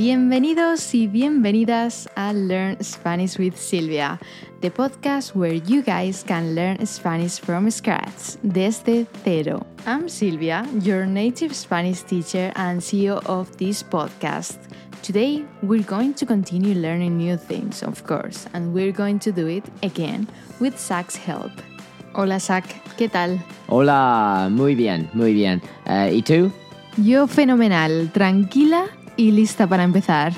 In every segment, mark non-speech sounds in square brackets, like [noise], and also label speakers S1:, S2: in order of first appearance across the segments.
S1: Bienvenidos y bienvenidas a Learn Spanish with Silvia, the podcast where you guys can learn Spanish from scratch, desde cero. I'm Silvia, your native Spanish teacher and CEO of this podcast. Today, we're going to continue learning new things, of course, and we're going to do it again with Zak's help. Hola Zak, ¿qué tal?
S2: Hola, muy bien, muy bien. Eh, ¿Y tú?
S1: Yo fenomenal, tranquila y lista para empezar.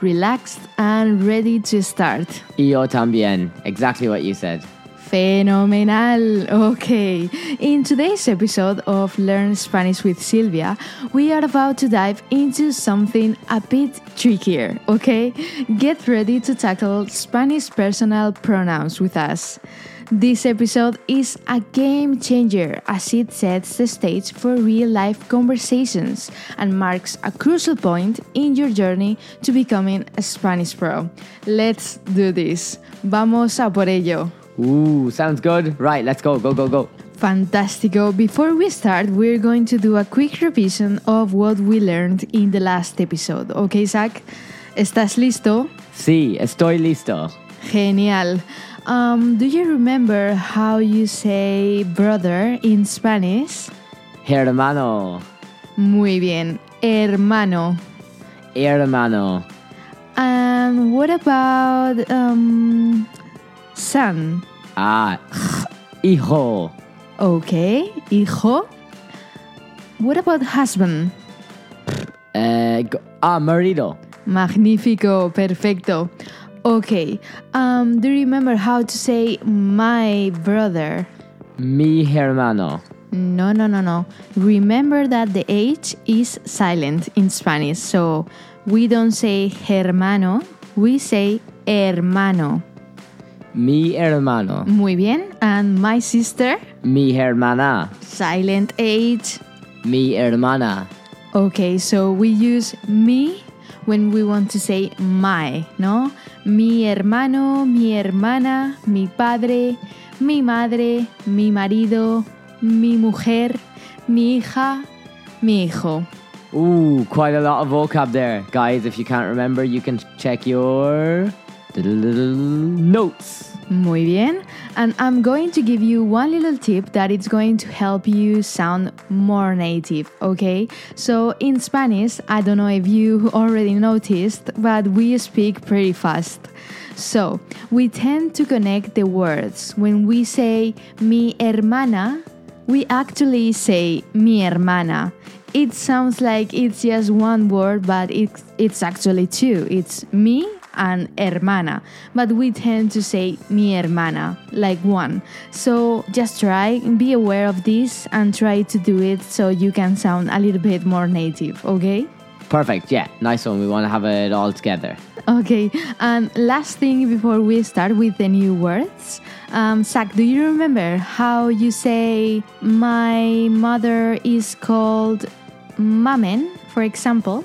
S1: Relaxed and ready to start.
S2: Y yo también. Exactly what you said.
S1: Fenomenal. Okay. In today's episode of Learn Spanish with Silvia, we are about to dive into something a bit trickier, okay? Get ready to tackle Spanish personal pronouns with us. This episode is a game changer as it sets the stage for real life conversations and marks a crucial point in your journey to becoming a Spanish pro. Let's do this. Vamos a por ello.
S2: Ooh, sounds good. Right, let's go, go, go, go.
S1: Fantastico. Before we start, we're going to do a quick revision of what we learned in the last episode. Okay, Zak? ¿Estás listo?
S2: Sí, estoy listo.
S1: Genial. Um, do you remember how you say brother in Spanish?
S2: Hermano.
S1: Muy bien, hermano.
S2: Hermano.
S1: And what about um, son?
S2: Ah, hijo.
S1: Okay, hijo. What about husband?
S2: Go- ah, marido.
S1: Magnífico, perfecto. Okay, um, do you remember how to say my brother?
S2: Mi hermano.
S1: No, no, no, no. Remember that the H is silent in Spanish, so we don't say hermano, we say hermano.
S2: Mi hermano.
S1: Muy bien. And my sister,
S2: Mi hermana.
S1: silent H.
S2: Mi hermana.
S1: Okay, so we use me when we want to say my, ¿no? Mi hermano, mi hermana, mi padre, mi madre, mi marido, mi mujer, mi hija, mi hijo.
S2: Ooh, quite a lot of vocab there. Guys, if you can't remember, you can check your notes.
S1: Muy bien. And I'm going to give you one little tip that it's going to help you sound more native, okay? So in Spanish, I don't know if you already noticed, but we speak pretty fast. So we tend to connect the words. When we say mi hermana, we actually say mi hermana. It sounds like it's just one word, but it's, it's actually two. It's mi and hermana, but we tend to say mi hermana, like one. So just try, be aware of this, and try to do it so you can sound a little bit more native, okay?
S2: Perfect. Yeah, nice one. We want to have it all together.
S1: Okay, and last thing before we start with the new words, um, Zak, do you remember how you say my mother is called Mamen, for example?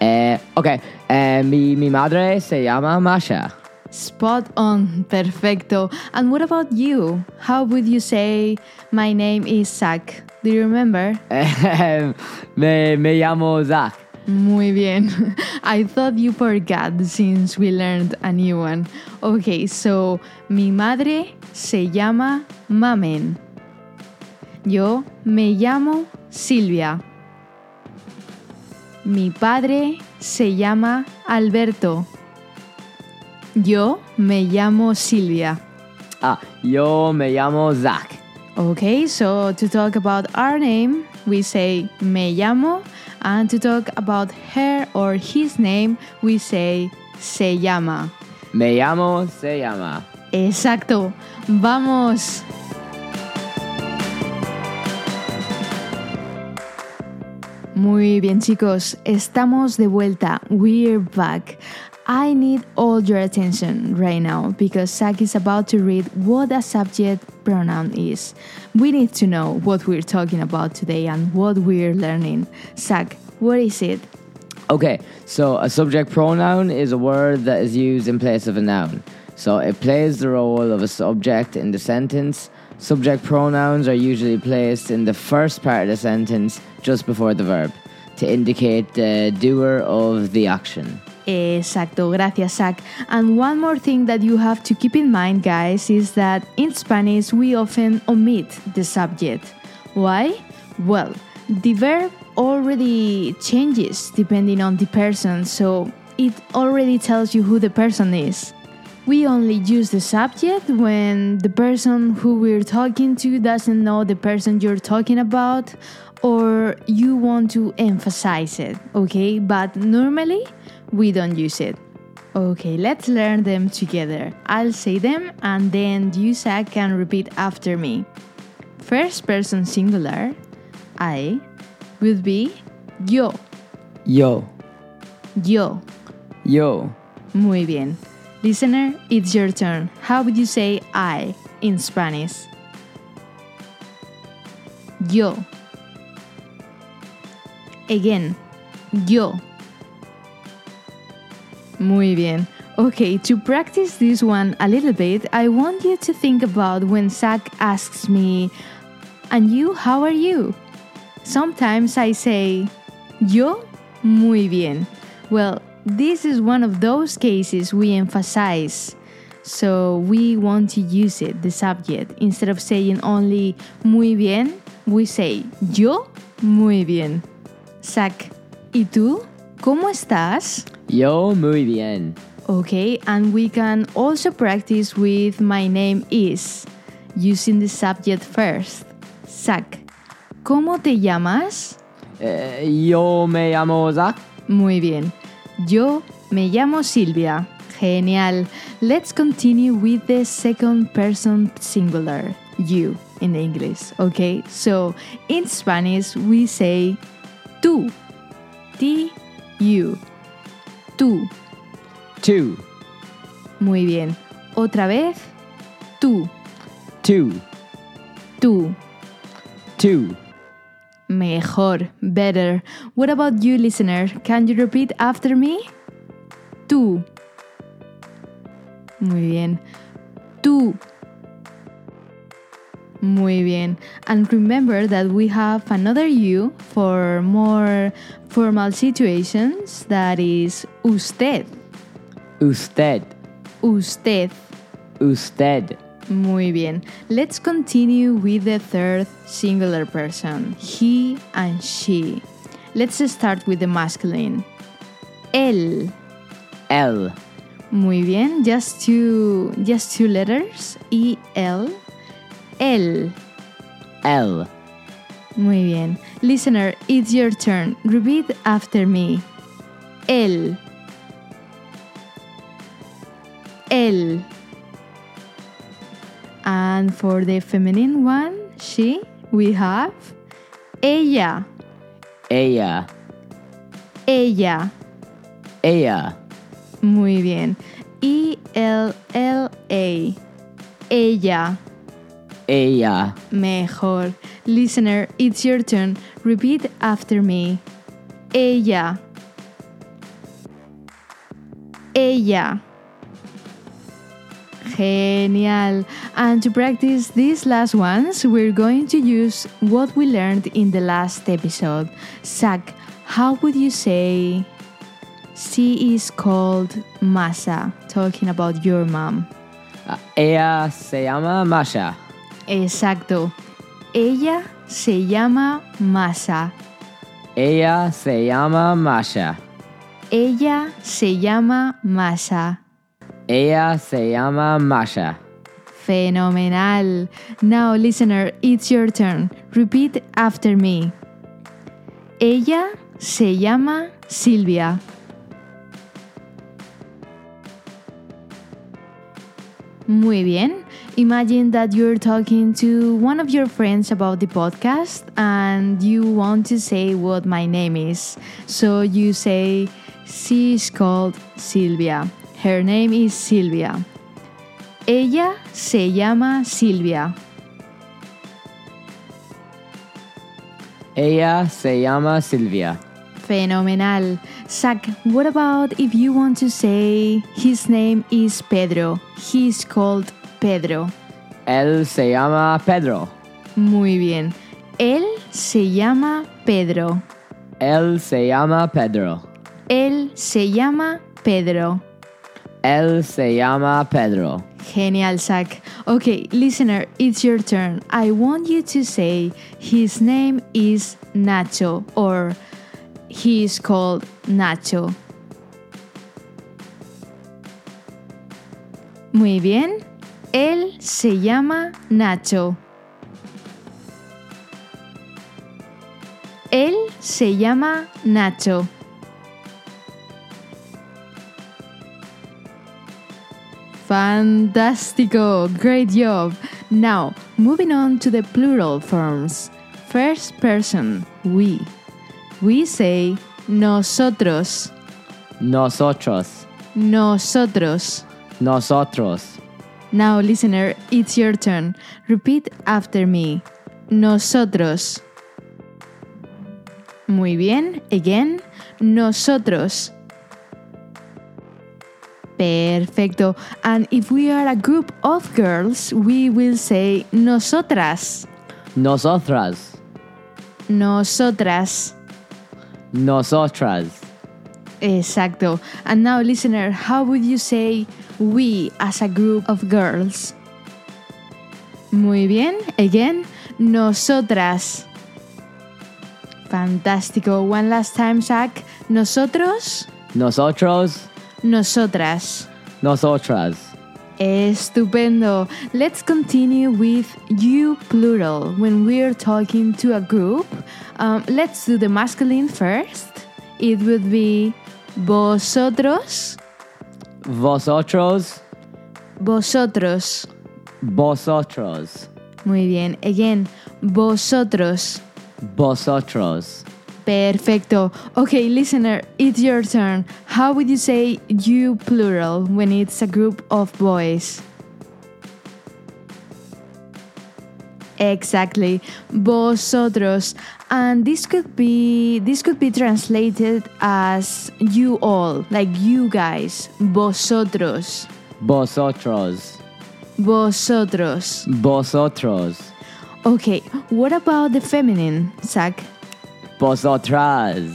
S2: Eh, ok, eh, mi, mi madre se llama Masha.
S1: Spot on, perfecto. And what about you? How would you say my name is Zak? Do you remember? [laughs]
S2: Me, me llamo Zak.
S1: Muy bien. [laughs] I thought you forgot since we learned a new one. Okay, so mi madre se llama Mamen. Yo me llamo Silvia. Mi padre se llama Alberto. Yo me llamo Silvia.
S2: Ah, yo me llamo Zach.
S1: Okay, so to talk about our name, we say me llamo, and to talk about her or his name, we say se llama.
S2: Me llamo, se llama.
S1: Exacto. Vamos. Muy bien, chicos, estamos de vuelta. We're back. I need all your attention right now because Zak is about to read what a subject pronoun is. We need to know what we're talking about today and what we're learning. Zak, what is it?
S2: Okay, so a subject pronoun is a word that is used in place of a noun. So it plays the role of a subject in the sentence. Subject pronouns are usually placed in the first part of the sentence just before the verb. to indicate the doer of the action.
S1: Exacto, gracias, Zak. And one more thing that you have to keep in mind, guys, is that in Spanish we often omit the subject. Why? Well, the verb already changes depending on the person, so it already tells you who the person is. We only use the subject when the person who we're talking to doesn't know the person you're talking about or you want to emphasize it, okay? But normally we don't use it. Okay, let's learn them together. I'll say them and then you, Zak, can repeat after me. First person singular, I, would be yo,
S2: Yo,
S1: yo.
S2: yo,
S1: Muy bien. Listener, it's your turn. How would you say I in Spanish? Yo. Again. Yo. Muy bien. Okay, to practice this one a little bit, I want you to think about when Zak asks me, And you, how are you? Sometimes I say, Yo, muy bien. Well, this is one of those cases we emphasize. So we want to use it, the subject. Instead of saying only muy bien, we say yo muy bien. Zak, ¿y tú? ¿Cómo estás?
S2: yo, muy bien.
S1: Okay, and we can also practice with my name is, using the subject first. Zak, ¿cómo te llamas?
S2: Eh, yo me llamo Zak.
S1: Muy bien. Yo me llamo Silvia. Genial. Let's continue with the second person singular, you in English, okay? So in Spanish we say tú. T U. Tú.
S2: Two,
S1: Muy bien. Otra vez. Tú.
S2: two,
S1: Tú.
S2: two.
S1: Mejor, better. What about you, listener? Can you repeat after me? Tú. Muy bien. Tú. Muy bien. And remember that we have another you for more formal situations. That is usted.
S2: Usted,
S1: Usted.
S2: usted.
S1: Muy bien. Let's continue with the third singular person, he and she. Let's start with the masculine. Él.
S2: L,
S1: Muy bien. Just two, just two letters. E L. Él.
S2: L.
S1: Muy bien. Listener, it's your turn. Repeat after me. Él. Él. And for the feminine one, she, we have ella.
S2: Ella,
S1: Ella.
S2: ella.
S1: Muy bien. E L L A. Ella.
S2: Ella,
S1: Mejor. Listener, it's your turn. Repeat after me. Ella. Ella. Genial. And to practice these last ones, we're going to use what we learned in the last episode. Zak, how would you say she is called Masa? Talking about your mom.
S2: Ah, ella se llama Masha.
S1: Exacto. Ella se llama Masa.
S2: Ella se llama Masha.
S1: Ella se llama Masa.
S2: Ella se llama Masha.
S1: Fenomenal. Now, listener, it's your turn. Repeat after me. Ella se llama Silvia. Muy bien. Imagine that you're talking to one of your friends about the podcast and you want to say what my name is. So you say, she is called Silvia. Her name is Silvia. Ella se llama Silvia.
S2: Ella se llama Silvia.
S1: Fenomenal. Zach, what about if you want to say his name is Pedro? He's called Pedro.
S2: Él se llama Pedro.
S1: Muy bien. Él se llama Pedro.
S2: Él se llama Pedro.
S1: Él se llama Pedro.
S2: Él se llama Pedro.
S1: Genial, Zach. Okay, listener, it's your turn. I want you to say his name is Nacho or he is called Nacho. Muy bien. Él se llama Nacho. Él se llama Nacho. Fantastico! Great job! Now, moving on to the plural forms. First person, we. We say nosotros,
S2: Nosotros.
S1: nosotros.
S2: Nosotros.
S1: Now, listener, it's your turn. Repeat after me. Nosotros. Muy bien. Again. Nosotros. Perfecto. And if we are a group of girls, we will say nosotras.
S2: Nosotras.
S1: Nosotras.
S2: Nosotras.
S1: Exacto. And now, listener, how would you say we as a group of girls? Muy bien. Again, nosotras. Fantástico. One last time, Zak. Nosotros,
S2: Nosotros.
S1: Nosotras.
S2: Nosotras.
S1: Estupendo. Let's continue with you plural when we're talking to a group. Um, let's do the masculine first. It would be vosotros,
S2: Vosotros.
S1: vosotros.
S2: Vosotros.
S1: Muy bien. Again, vosotros.
S2: Vosotros.
S1: Perfecto. Okay, listener, it's your turn. How would you say you plural when it's a group of boys? Exactly. Vosotros. And this could be this could be translated as you all, like you guys. Vosotros.
S2: Vosotros.
S1: Vosotros.
S2: Vosotros.
S1: Okay, what about the feminine, Zak?
S2: Vosotras.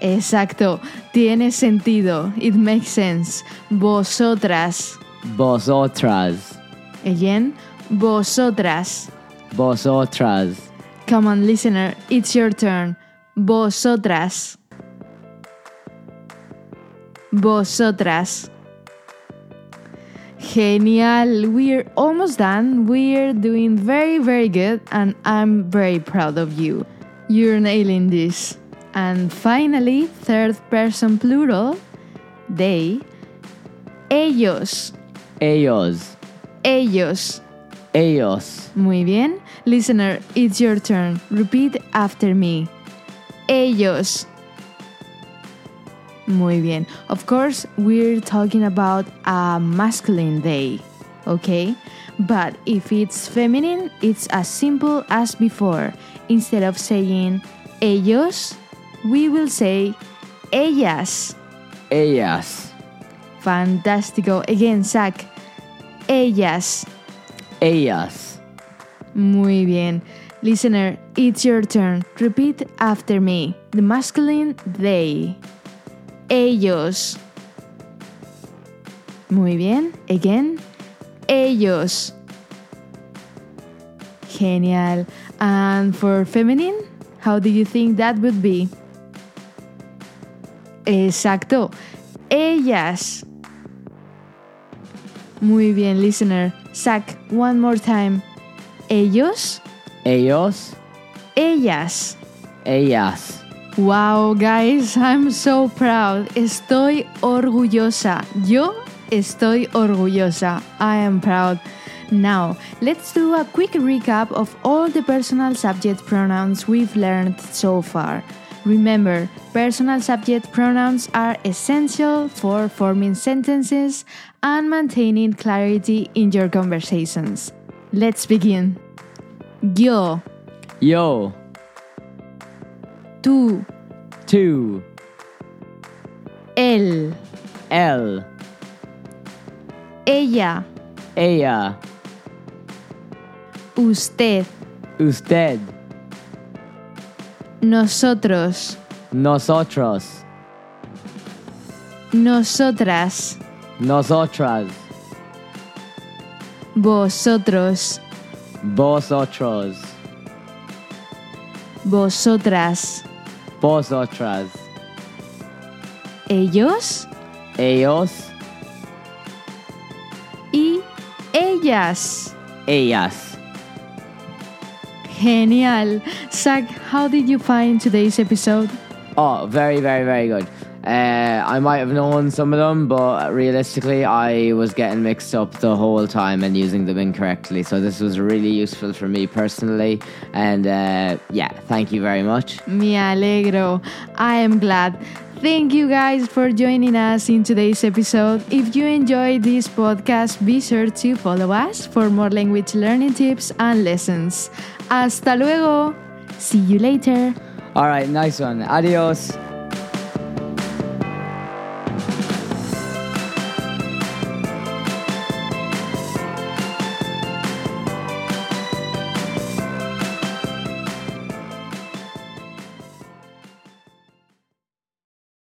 S1: Exacto, tiene sentido. It makes sense. Vosotras.
S2: Vosotras.
S1: Again, vosotras.
S2: Vosotras.
S1: Come on, listener, it's your turn. Vosotras. Vosotras. Genial. We're almost done. We're doing very, very good, and I'm very proud of you. You're nailing this. And finally, third person plural, they, ellos,
S2: Ellos.
S1: ellos.
S2: Ellos.
S1: Muy bien. Listener, it's your turn. Repeat after me. Ellos. Muy bien. Of course, we're talking about a masculine day, okay? But if it's feminine, it's as simple as before. Instead of saying ellos, we will say ellas.
S2: Ellas.
S1: Fantástico. Again, Zak. Ellas.
S2: Ellas.
S1: Muy bien. Listener, it's your turn. Repeat after me. The masculine they. Ellos. Muy bien. Again. Ellos. Genial. And for feminine, how do you think that would be? Exacto. Ellas. Muy bien, listener. Zak, one more time. Ellos.
S2: Ellos.
S1: Ellas.
S2: Ellas.
S1: Wow, guys, I'm so proud. Estoy orgullosa. Yo estoy orgullosa. I am proud. Now, let's do a quick recap of all the personal subject pronouns we've learned so far. Remember, personal subject pronouns are essential for forming sentences and maintaining clarity in your conversations. Let's begin. Yo,
S2: Yo.
S1: tú,
S2: Two.
S1: él,
S2: El.
S1: Ella,
S2: Ella.
S1: usted,
S2: Usted.
S1: nosotros,
S2: Nosotros.
S1: Nosotras.
S2: Nosotras.
S1: Vosotros.
S2: Vosotros.
S1: Vosotras.
S2: Vosotras.
S1: Ellos
S2: Ellos.
S1: Ellas.
S2: Ellas.
S1: Genial. Zak, how did you find today's episode?
S2: Oh, very, very, very good. Uh, I might have known some of them, but realistically, I was getting mixed up the whole time and using them incorrectly. So this was really useful for me personally. And uh, yeah, thank you very much.
S1: Me alegro. I am glad. Thank you guys for joining us in today's episode. If you enjoyed this podcast, be sure to follow us for more language learning tips and lessons. Hasta luego. See you later.
S2: All right, nice one. Adios.